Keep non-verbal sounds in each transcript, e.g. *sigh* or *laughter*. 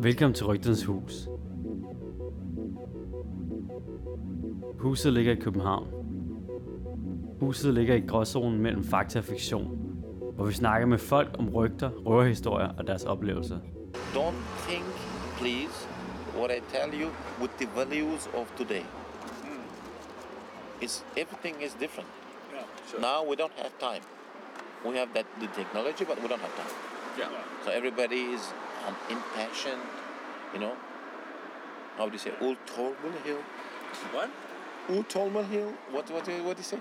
Velkommen til Rygternes Hus. Huset ligger i København. Huset ligger i gråzonen mellem fakta og fiktion, hvor vi snakker med folk om rygter, røverhistorier og deres oplevelser. Don't think, please, what I tell you with the values of today. It's, everything is different. Yeah, sure. Now we don't have time. We have that the technology, but we don't have time. Yeah. So everybody is um, impatient, you know. How do you say? Utolmul hill. What? Utolmul hill. What what what do you say?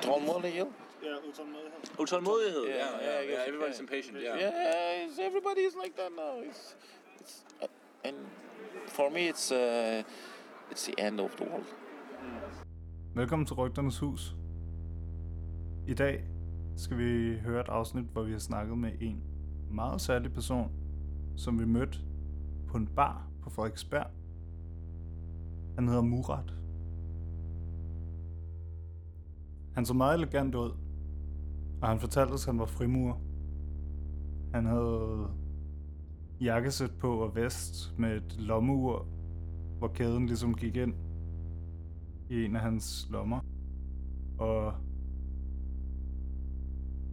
Tolmul hill. Yeah, utålmodighed. Utålmodighed, yeah, yeah, yeah. I guess, everybody's impatient, yeah. Yeah, it's, everybody is like that now. It's, it's, uh, and for me, it's uh, it's the end of the world. Velkommen til Rygternes Hus. I dag skal vi høre et afsnit, hvor vi har snakket med en meget særlig person, som vi mødte på en bar på Frederiksberg. Han hedder Murat. Han så meget elegant ud, og han fortalte os, at han var frimurer. Han havde jakkesæt på og vest med et lommeur, hvor kæden ligesom gik ind i en af hans lommer. Og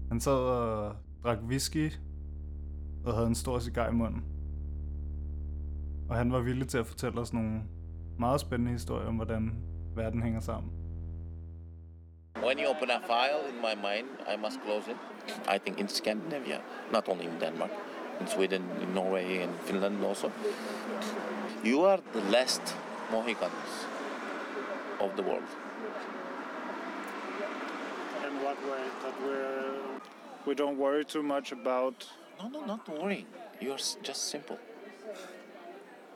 han sad og drak whisky og havde en stor cigar i munden. Og han var villig til at fortælle os nogle meget spændende historier om, hvordan verden hænger sammen. When you open a file in my mind, I must close it. I think in Scandinavia, not only in Denmark, in Sweden, in Norway, and Finland also. You are the last Mohicans of the world. In what way? That we're... We don't worry too much about... No, no, not worrying. You are s- just simple,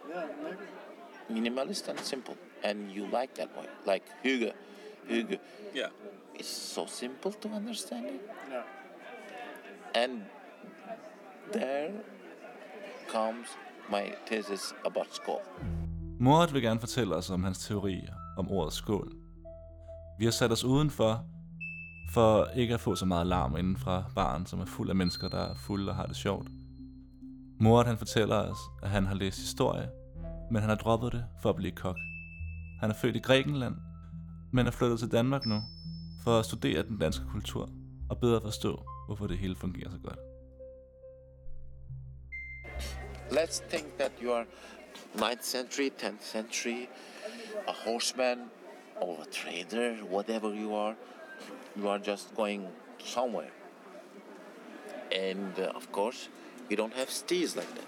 Yeah, maybe. minimalist and simple, and you like that way. Like Hugo, Hugo. Yeah. It's so simple to understand it. Yeah. And there comes my thesis about skull. Murat vil gerne fortælle os om hans teorier om ordet skål. Vi har sat os udenfor, for ikke at få så meget larm inden fra baren, som er fuld af mennesker, der er fulde og har det sjovt. Morat han fortæller os, at han har læst historie, men han har droppet det for at blive kok. Han er født i Grækenland, men er flyttet til Danmark nu, for at studere den danske kultur og bedre forstå, hvorfor det hele fungerer så godt. Let's think that you are 9th century, 10th century, a horseman or a trader, whatever you are. You are just going somewhere. And uh, of course, you don't have cities like that.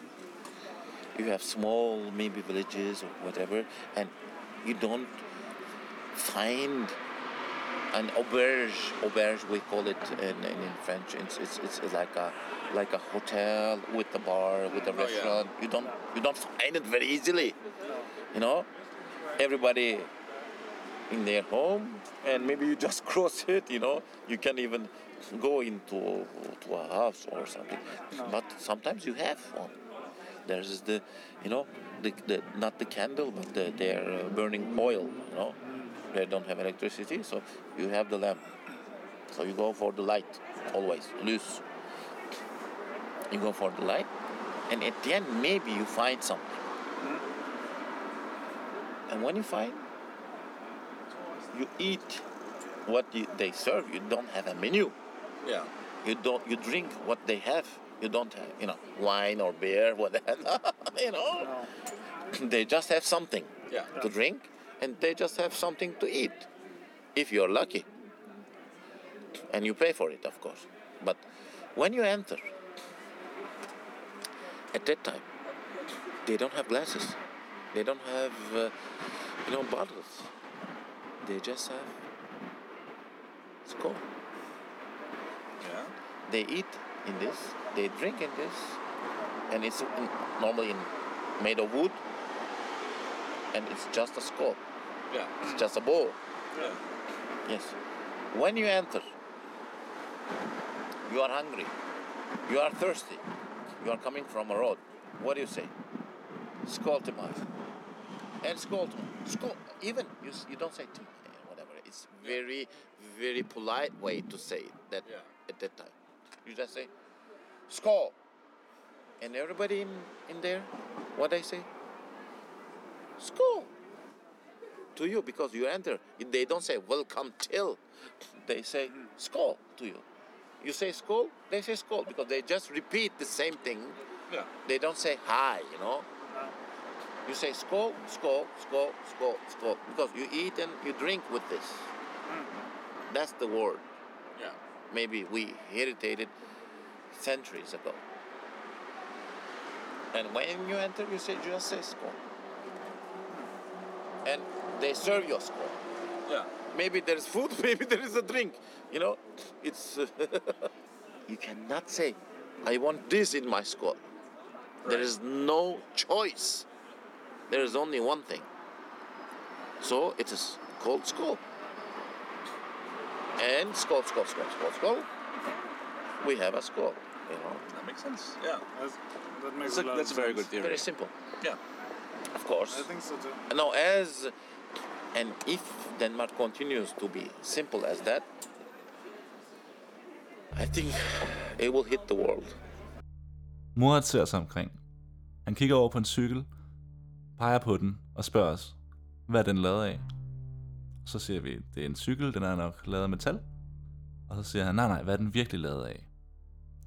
You have small, maybe villages or whatever, and you don't find an auberge. Auberge, we call it in, in, in French. It's, it's, it's like a like a hotel with a bar, with a yeah. restaurant. You don't you don't find it very easily. You know, everybody in their home, and maybe you just *laughs* cross it. You know, you can even go into to a house or something. But sometimes you have one. There's the, you know, the, the not the candle, but the, they're uh, burning oil. You know, they don't have electricity, so you have the lamp. So you go for the light always, loose. You go for the light, and at the end maybe you find something. And when you find, you eat what you, they serve. You don't have a menu. Yeah. You don't. You drink what they have. You don't have, you know, wine or beer, *laughs* whatever. you know, they just have something Yeah. to drink, and they just have something to eat, if you're lucky. And you pay for it, of course. But when you enter, at that time, they don't have glasses. They don't have, uh, you know, bottles. They just have skull. Yeah. They eat in this, they drink in this, and it's in, normally in, made of wood, and it's just a skull. Yeah. It's just a bowl. Yeah. Yes. When you enter, you are hungry, you are thirsty, you are coming from a road. What do you say? Mig. And skål Skål. Even you, you don't say mig, whatever. It's very, very polite way to say it that Yeah. at that time. You just say skål. And everybody in, in there what they say? School. To you because you enter. They don't say welcome till. They say hmm. school to you. You say school, they say school because they just repeat the same thing. Yeah. They don't say hi, you know. You say skull, skull, skull, skull, skull because you eat and you drink with this. Mm-hmm. That's the word. Yeah. Maybe we heritated centuries ago. And when you enter, you say just say skull. And they serve you a skull. Yeah. Maybe there is food, *laughs* maybe there is a drink. You know, it's. *laughs* you cannot say, I want this in my skull. There is no choice. There is only one thing. So it is called skull. And skull, skull, skull, skull, skull. We have a skull. You know, That makes sense. Yeah. That's, that makes That's a, a lot that's a very sense. good theory. very simple. Yeah. Of course. I think so too. No, as and if Denmark continues to be simple as that, I think it will hit the world. Murat ser sig omkring. Han kigger over på en cykel, peger på den og spørger os, hvad er den lavet af? Så siger vi, det er en cykel, den er nok lavet af metal. Og så siger han, nej nej, hvad er den virkelig lavet af?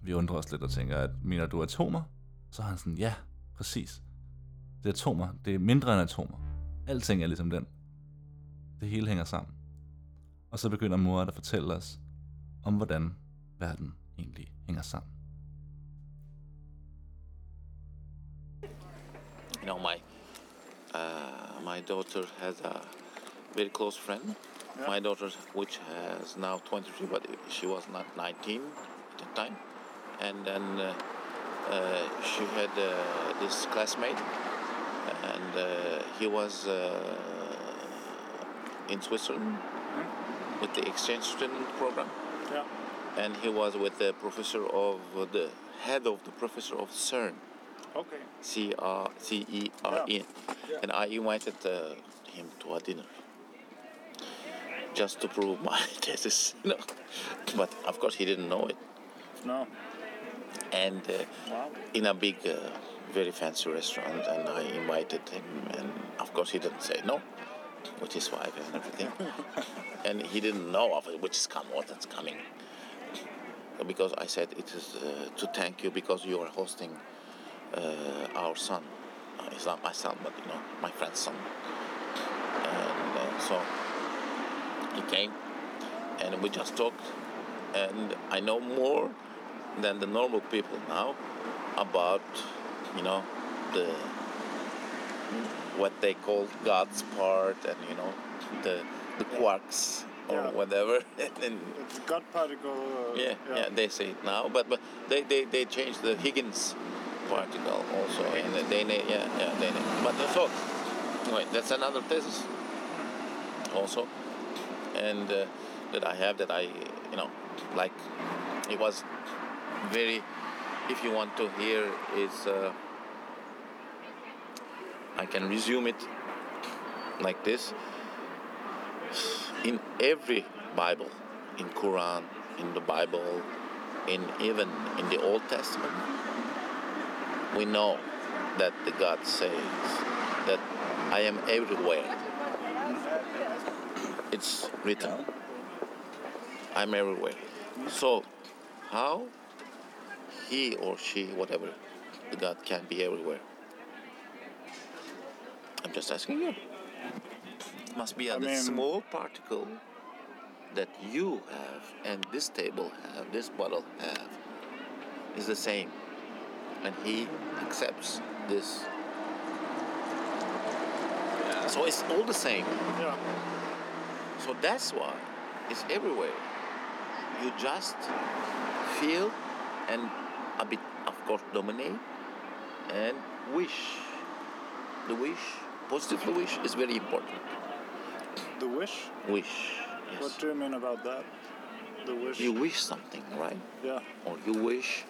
Vi undrer os lidt og tænker, at mener du atomer? Så er han sådan, ja, præcis. Det er atomer, det er mindre end atomer. Alting er ligesom den. Det hele hænger sammen. Og så begynder mor at fortælle os om, hvordan verden egentlig hænger sammen. You know, my uh, my daughter has a very close friend. My daughter, which has now 23, but she was not 19 at the time, and then uh, uh, she had uh, this classmate, and uh, he was uh, in Switzerland with the exchange student program. Yeah. and he was with the professor of the head of the professor of CERN, Okay. C R C E R E, and I invited uh, him to a dinner just to prove my *laughs* thesis, you know. But of course, he didn't know it, No. and uh, Wow. in a big, uh, very fancy restaurant, and I invited him, and of course, he didn't say no. With his wife and everything, *laughs* and he didn't know of it, which is come what that's coming. Because I said it is uh, to thank you because you are hosting uh, our son. Uh, it's not my son, but you know my friend's son. And uh, so he came, and we just talked, and I know more than the normal people now about you know the what they call God's part, and you know the the quarks or Yeah. whatever. *laughs* and It's God particle. Uh, yeah, yeah, they say it now, but but they they, they changed the Higgins particle also, and they na- yeah yeah they but thought wait that's another thesis? Also, and uh, that I have that I you know like it was very if you want to hear is uh, I can resume it like this. In every Bible, in Quran, in the Bible, in even in the Old Testament, we know that the God says that I am everywhere. It's written. I'm everywhere. So, how he or she, whatever, the God can be everywhere? I'm just asking you. It must be a I mean- small particle that you have and this table have, this bottle have, is the same. And he accepts this. So it's all the same. Yeah. So that's why it's everywhere. You just feel and a bit, of course, dominate and wish. The wish, positive wish, is very important. The wish. Wish. Yes. What do you mean about that? The wish. You wish something, right? Yeah. Or you wish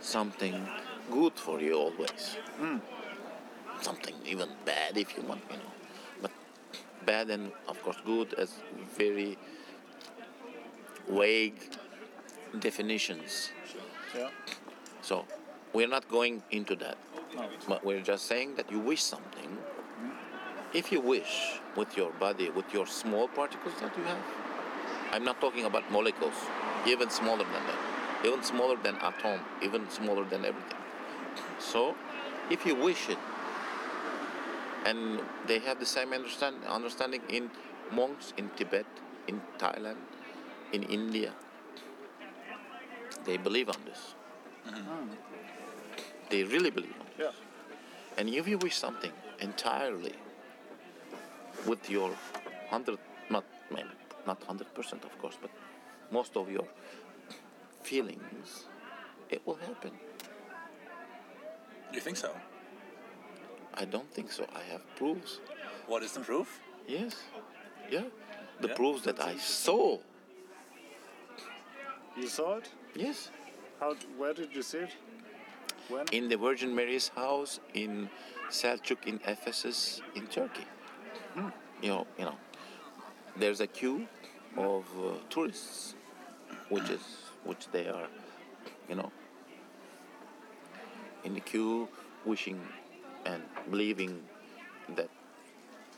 something good for you always. Hmm. Something even bad if you want, you know. But bad and of course good as very vague definitions. Yeah. So we're not going into that. No. But we're just saying that you wish something. Hmm. If you wish with your body, with your small particles that you have, I'm not talking about molecules, even smaller than that, even smaller than atom, even smaller than everything. So, if you wish it, and they have the same understand, understanding in monks in Tibet, in Thailand, in India. They believe on this. Mm-hmm. They really believe on this. Ja. And if you wish something entirely with your hundred, not maybe not hundred percent, of course, but most of your feelings, it will happen. You think so? I don't think so. I have proofs. What is the proof? Yes, yeah, the Yeah, proofs that I saw. You saw it? Yes, How, where did you see it? When? in the Virgin Mary's house in Selçuk in Ephesus in Turkey. You know, you know, there's a queue of uh, tourists, which is which they are, you know, in the queue, wishing and believing that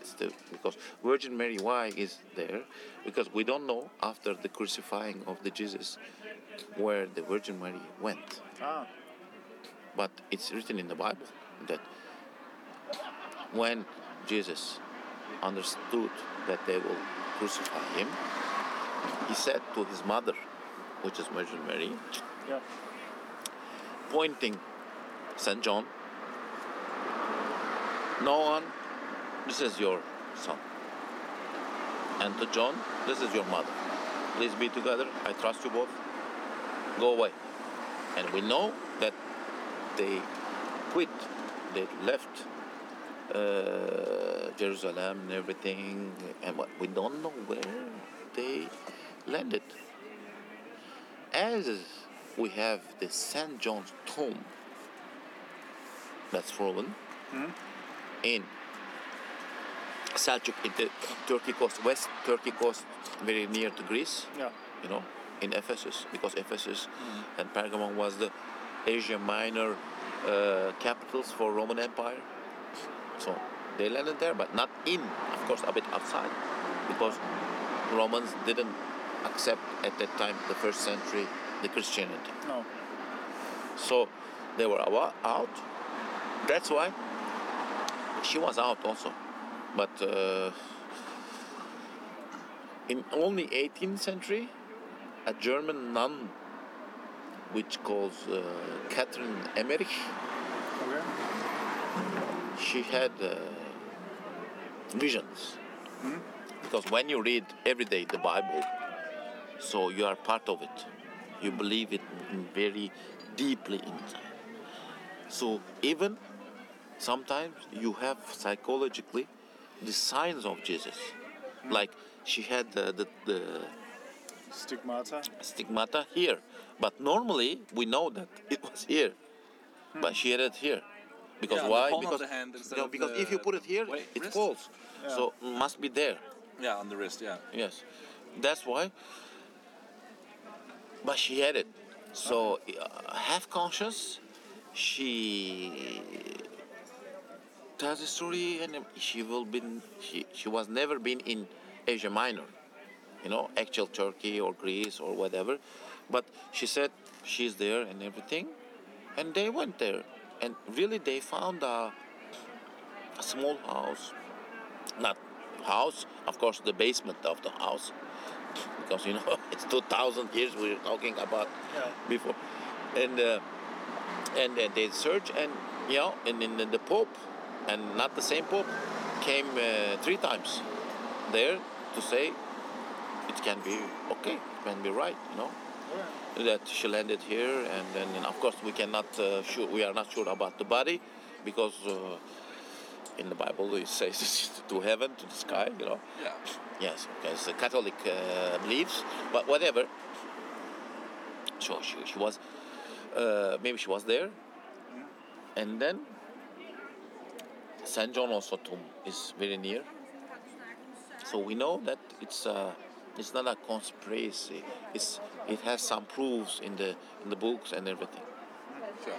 it's the because Virgin Mary why is there? Because we don't know after the crucifying of the Jesus where the Virgin Mary went Ah, but it's written in the Bible that when Jesus understood that they will crucify him, he said to his mother, which is Virgin Mary, ja. pointing St. John, No one, this is your son. And to John, this is your mother. Please be together. I trust you both. Go away. And we know that they quit, they left uh, Jerusalem and everything, and what we don't know where they landed. As we have the St. John's tomb that's proven in Seljuk, in the Turkey coast, West Turkey coast, very near to Greece Ja. you know, in Ephesus, because Ephesus and Pergamon was the Asia Minor uh, capitals for Roman Empire. So they landed there, but not in, of course, a bit outside, because Romans didn't accept at that time, the first century, the Christianity. No. So they were out. That's why she was out also. But uh, in only 18th century, a German nun, which calls uh, Catherine Emmerich, Okay. she had uh, visions. Because when you read every day the Bible, so you are part of it. You believe it in very deeply inside. So even sometimes you have psychologically the signs of Jesus. Like she had the, the, the Stigmata. stigmata here. But normally we know that it was here. But she had it here. Because Yeah, on the why? of because the hand instead no, of because the if you put it here, wait, it wrist? falls. Yeah. So must be there. Yeah, on the wrist. Yeah. Yes, that's why. But she had it. So uh, half conscious, she tells the story, and she will been she she was never been in Asia Minor, you know, actual Turkey or Greece or whatever. But she said she's there and everything, and they went there, and really they found a, a small house not house, of course, the basement of the house, because you know *laughs* it's 2,000 years we're talking about Yeah. before, and uh, and uh, they search and you know, and then the Pope, and not the same Pope, came uh, three times there to say it can be okay, it can be right, you know that she landed here, and then and of course we cannot uh, sure we are not sure about the body because uh, in the Bible it says *laughs* to heaven to the sky, you know. Yeah. Yes, because the Catholic uh, beliefs, but whatever. So she, she was uh, maybe she was there, and then Saint John also tomb is very near. So we know that it's uh, it's not a conspiracy. It's it has some proofs in the in the books and everything. Sure.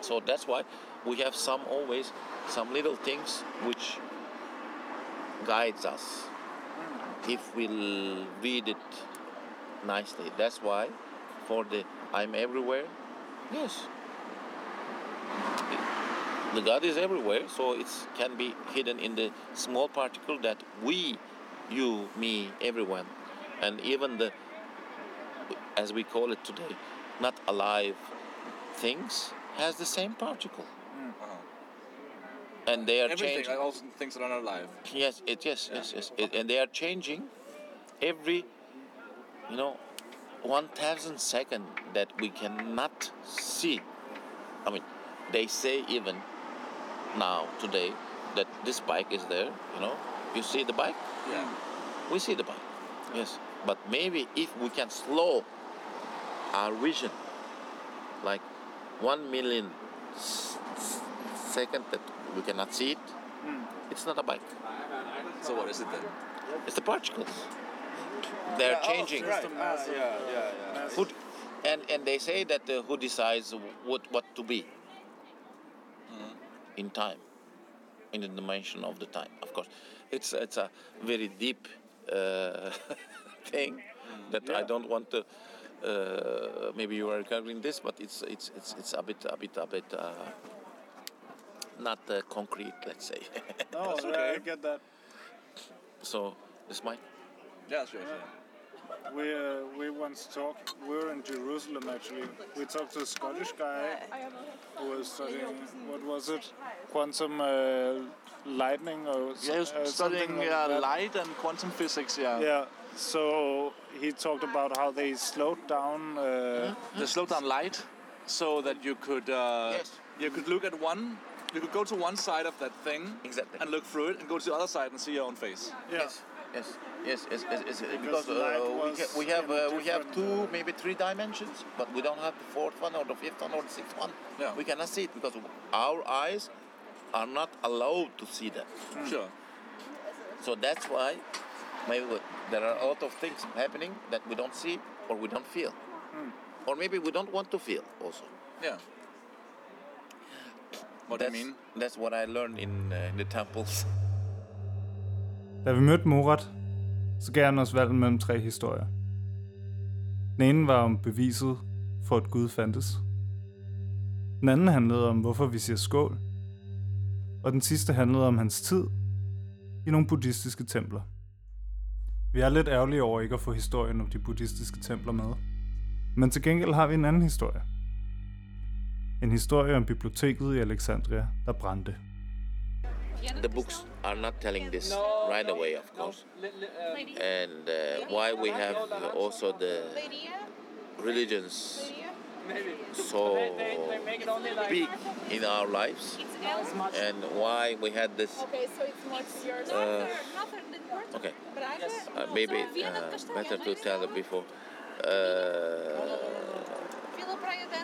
So that's why we have some always some little things which guides us if we'll read it nicely. That's why for the I'm everywhere, yes. The God is everywhere, so it can be hidden in the small particle that we, you, me, everyone, and even the, as we call it today, not alive things has the same particle, mm, uh-huh. and they are Everything, changing. like all things that are not alive. Yes, it yes, yes, yes, it, and they are changing every, you know, one thousand second that we cannot see. I mean, they say even now today that this bike is there. You know, you see the bike, Yeah. we see the bike. Yes, but maybe if we can slow our vision, like one million s- s- second that we cannot see it, it's not a bike. So what is it then? It's the particles. They're oh, changing. right. Ah, yeah, yeah, yeah. Who, and and they say that uh, who decides what what to be in time, in the dimension of the time. Of course, it's it's a very deep uh, *laughs* thing that I don't want to. Uh, maybe you are covering this, but it's it's it's it's a bit a bit a bit uh, not uh, concrete, let's say. *laughs* No, okay. I get that. so this might. Yeah, sure, sure. We uh, we once talked. We were in Jerusalem actually. We talked to a Scottish guy who was studying what was it, quantum uh, lightning or s- uh, something like that. light and quantum physics. Yeah. Yeah. So he talked about how they slowed down. Uh, They slowed down light so that you could uh, Yes. you could look at one. You could go to one side of that thing Exactly. and look through it, and go to the other side and see your own face. yeah. Yes, yes, yes, yes, yes, yes, because light uh, we, was ca- we have uh, we have two, uh, maybe three dimensions, but we don't have the fourth one or the fifth one or the sixth one. Yeah. We cannot see it because our eyes are not allowed to see that. Sure. So that's why maybe there are a lot of things happening that we don't see or we don't feel, or maybe we don't want to feel also. Yeah. What do you mean? That's what I learned in, uh, in the temples. *laughs* Da vi mødte Morat, så gav han os valget mellem tre historier. Den ene var om beviset for, at Gud fandtes. Den anden handlede om, hvorfor vi siger skål. Og den sidste handlede om hans tid i nogle buddhistiske templer. Vi er lidt ærgerlige over ikke at få historien om de buddhistiske templer med. Men til gengæld har vi en anden historie. En historie om biblioteket i Alexandria, der brændte. The books are not telling this right away, of course. And uh, why we have also the religions so big in our lives, and why we had this. Okay, so it's more yours. Uh, okay, uh, maybe uh, better to tell it before. Uh,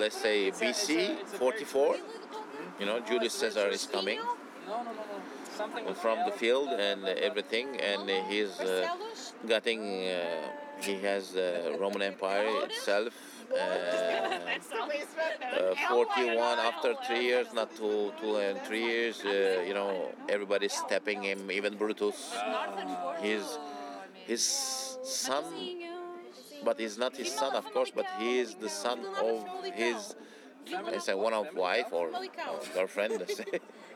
let's say BC 44. You know, Julius Caesar is coming from the field and everything, and he's uh, getting. Uh, he has the Roman Empire itself. Uh, uh, 41 after three years, not two, two and three years. Uh, you know, everybody's stepping him, even Brutus. His his son, but he's not his son, of course, but he is the son of his. I say one of wife or, or girlfriend. *laughs*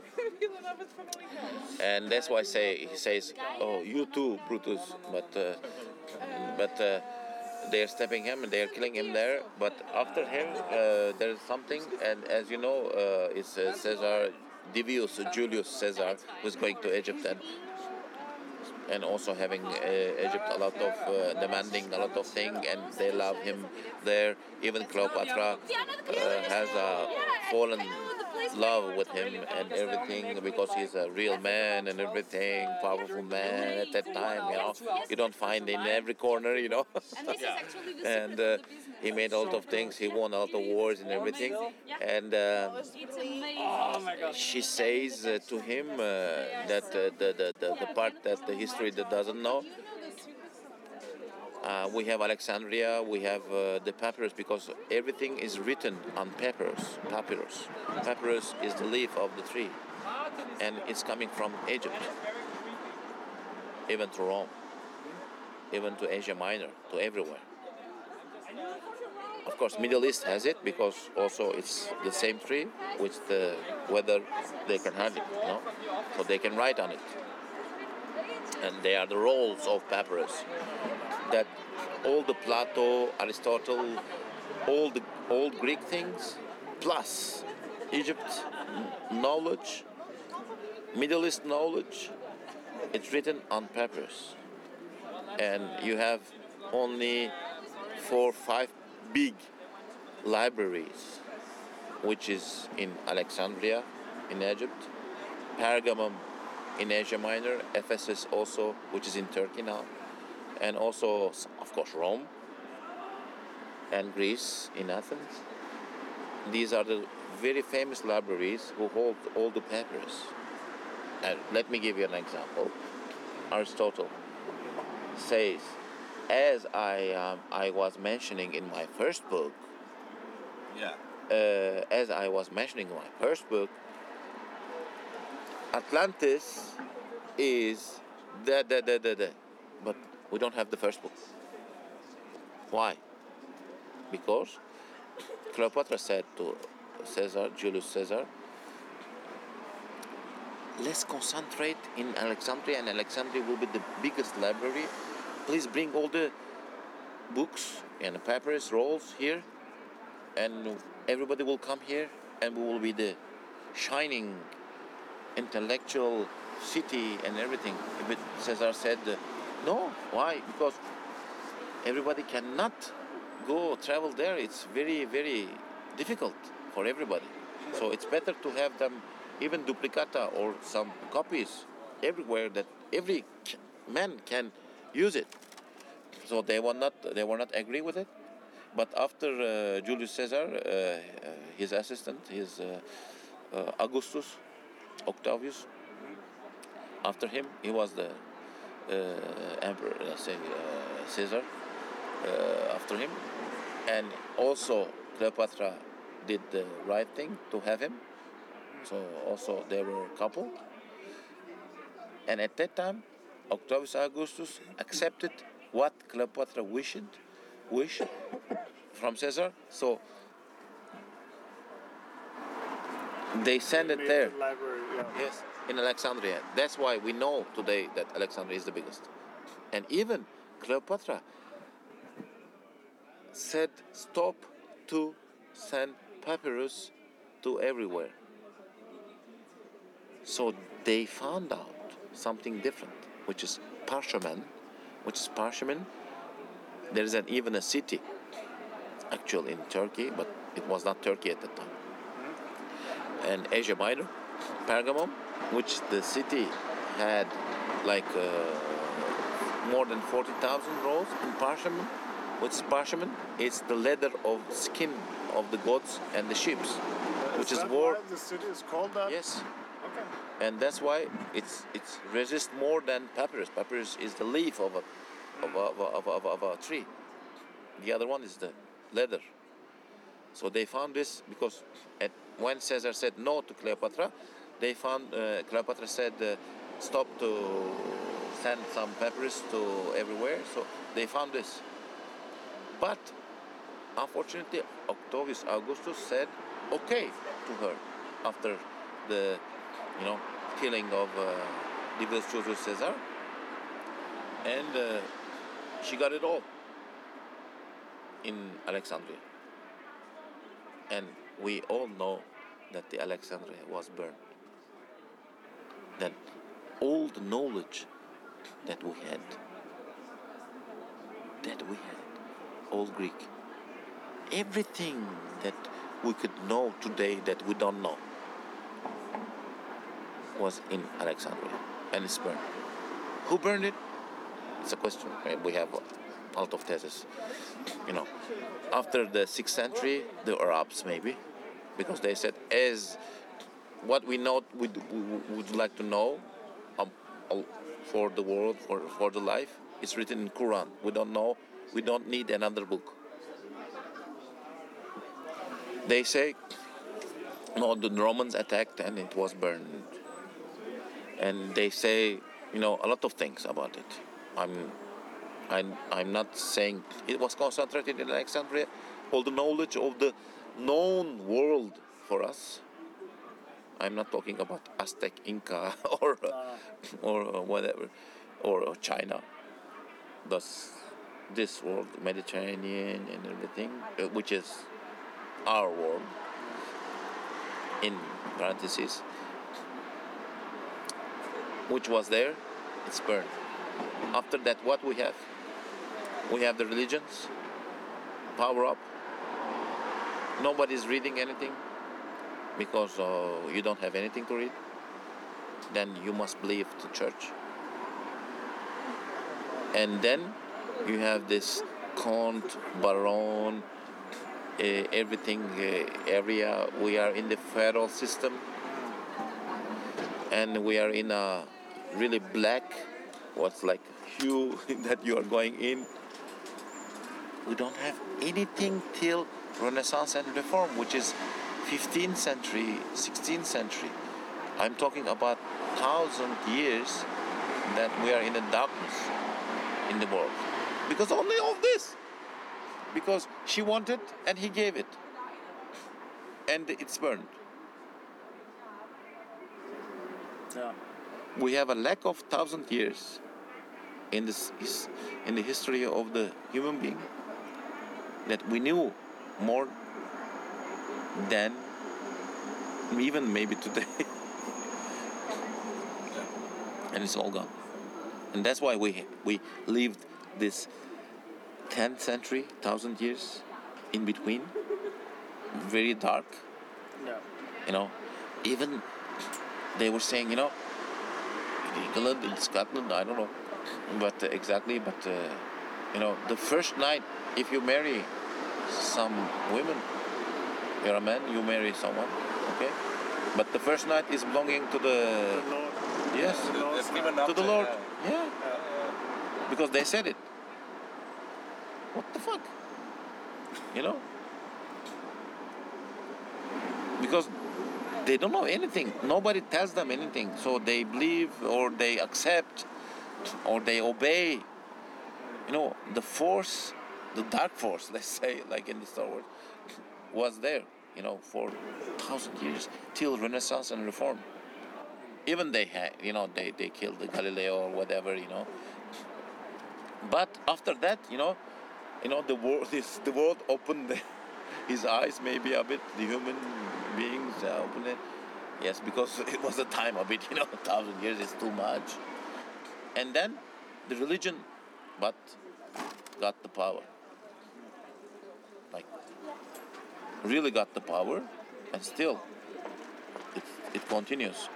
and that's why I say he says, "Oh, you too, Brutus," but uh, but uh, they are stabbing him and they are killing him there. But after him, uh, there is something, and as you know, uh, it's uh, Caesar Divius Julius Caesar who's going to Egypt and and also having uh, Egypt a lot of demanding a lot of things, and they love him there. Even Cleopatra has a fallen love with him and everything because he's a real man and everything, powerful man at that time. You know, you don't find in every corner. You know, And this is *laughs* actually the and secret uh, of the business. he made a lot of things. He won a lot of wars and everything, and. Uh, she says uh, to him uh, that uh, the, the, the, the part that the history that doesn't know Uh, we have Alexandria, we have uh, the papyrus because everything is written on papyrus. Papyrus. Papyrus is the leaf of the tree, and it's coming from Egypt, even to Rome, even to Asia Minor, to everywhere. Of course, Middle East has it because also it's the same tree, which the weather they can have it, so they can write on it, and they are the rolls of papyrus that all the Plato, Aristotle, all the old Greek things, plus Egypt knowledge, Middle East knowledge, it's written on papyrus. And you have only four, five big libraries, which is in Alexandria, in Egypt, Pergamum in Asia Minor, Ephesus also, which is in Turkey now, and also, of course, Rome and Greece in Athens. These are the very famous libraries who hold all the papyrus. And let me give you an example. Aristotle says, as I um, I was mentioning in my first book, Yeah. uh, as I was mentioning in my first book, Atlantis is the the the the, the. but we don't have the first book. Why? Because Cleopatra said to Caesar, Julius Caesar, let's concentrate in Alexandria, and Alexandria will be the biggest library. Please bring all the books and papyrus rolls here, and everybody will come here, and we will be the shining intellectual city and everything. But Caesar said, no. Why? Because everybody cannot go travel there. It's very, very difficult for everybody. So it's better to have them even duplicata or some copies everywhere that every man can use it. So they were not they were not agree with it. But after uh, Julius Caesar, uh, uh, his assistant, his uh, uh, Augustus, Octavius, after him, he was the emperor, let's say uh, Caesar, uh, after him, and also Cleopatra did the right thing to have him. So also they were a couple. And at that time, Octavius Augustus accepted what Cleopatra wished, wished from Caesar. So they send it there. Library, yeah. Yes, in Alexandria. That's why we know today that Alexandria is the biggest. And even Cleopatra said stop to send papyrus to everywhere. So they found out something different, which is parchment, which is parchment. There is an, even a city, actually in Turkey, but it was not Turkey at the time. And Asia Minor, Pergamum, which the city had like uh, more than 40,000 rolls in parchment. What's parchment? It's the leather of skin of the goats and the sheep, which is war. why the city is called that? Yes, Okay. and that's why it's it's resist more than papyrus. Papyrus is the leaf of a of a, of a, of a, of a, of a tree. The other one is the leather. So they found this because at, when Caesar said no to Cleopatra, they found uh, Cleopatra said uh, stop to send some papyrus to everywhere. So they found this. But unfortunately, Octavius Augustus said okay to her after the you know killing of uh, Julius Caesar, and uh, she got it all in Alexandria. And we all know that the Alexandria was burned. That all the knowledge that we had, that we had, all Greek, everything that we could know today that we don't know was in Alexandria and it's burned. Who burned it? It's a question. We have lot of theses. You know, after the sixth century, the Arabs maybe, because they said as what we know, we would like to know um, for the world, for for the life, it's written in Quran. We don't know We don't need another book. They say, no, the Romans attacked and it was burned. And they say, you know, a lot of things about it. I'm, I'm, I'm not saying it was concentrated in Alexandria. All the knowledge of the known world for us. I'm not talking about Aztec, Inca, *laughs* or ah. or uh, whatever, or uh, China. Thus, this world, Mediterranean and everything, uh, which is our world, in parentheses, which was there, it's burned. After that, what we have? We have the religions, power up. Nobody's reading anything because uh, you don't have anything to read. Then you must believe the church. And then you have this Count, Baron, uh, everything uh, area. We are in the federal system, and we are in a really black, what's like hue *laughs* that you are going in. We don't have anything till Renaissance and Reform, which is 15th century, 16th century. I'm talking about thousand years that we are in the darkness in the world because only of this because she wanted and he gave it and it's burned Ja. we have a lack of thousand years in this in the history of the human being that we knew more than even maybe today. *laughs* And it's all gone. And that's why we we lived this 10th century thousand years in between. Very dark. You know even they were saying you know in england in scotland i don't know but uh, exactly but uh, you know the first night if you marry some women you're a man you marry someone okay? But the first night is belonging to the Lord. yes. To the lord. Yeah. Because they said it. What the fuck? You know? Because they don't know anything. Nobody tells them anything. So they believe or they accept or they obey. You know the force the dark force *laughs* let's say like in the star wars was there you know for thousand years till renaissance and reform. Even they had you know they, they killed the galileo or whatever you know. But after that you know you know the world *laughs* this the world opened *laughs* his eyes maybe a bit the human beings uh, opened it. Yes because it was a time a bit you know a thousand years is too much. And then the religion but got the power like really got the power and still it, it continues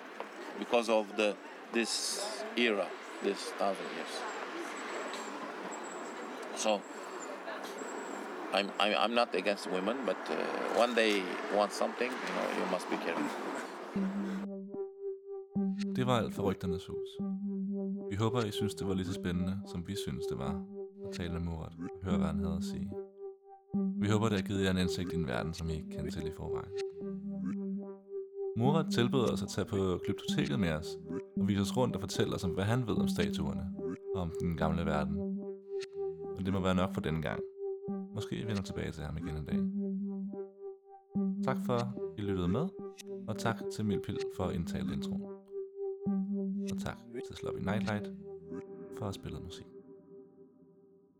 because of the this era this thousand years so I'm, I'm, I'm not against women but uh, when they want something you know you must be careful Det var alt for Rygternes Hus. Vi håber, I synes, det var lige så spændende, som vi synes, det var at tale med Murat og høre, hvad han havde at sige. Vi håber, det har givet jer en indsigt i en verden, som I ikke kendte til i forvejen. Murat tilbød os at tage på Glyptoteket med os og vise os rundt og fortælle os om, hvad han ved om statuerne og om den gamle verden. Og det må være nok for denne gang. Måske vender tilbage til ham igen en dag. Tak for, at I lyttede med, og tak til Milpil for at indtale introen. Og tak til Sloppy Nightlight for at spille musik.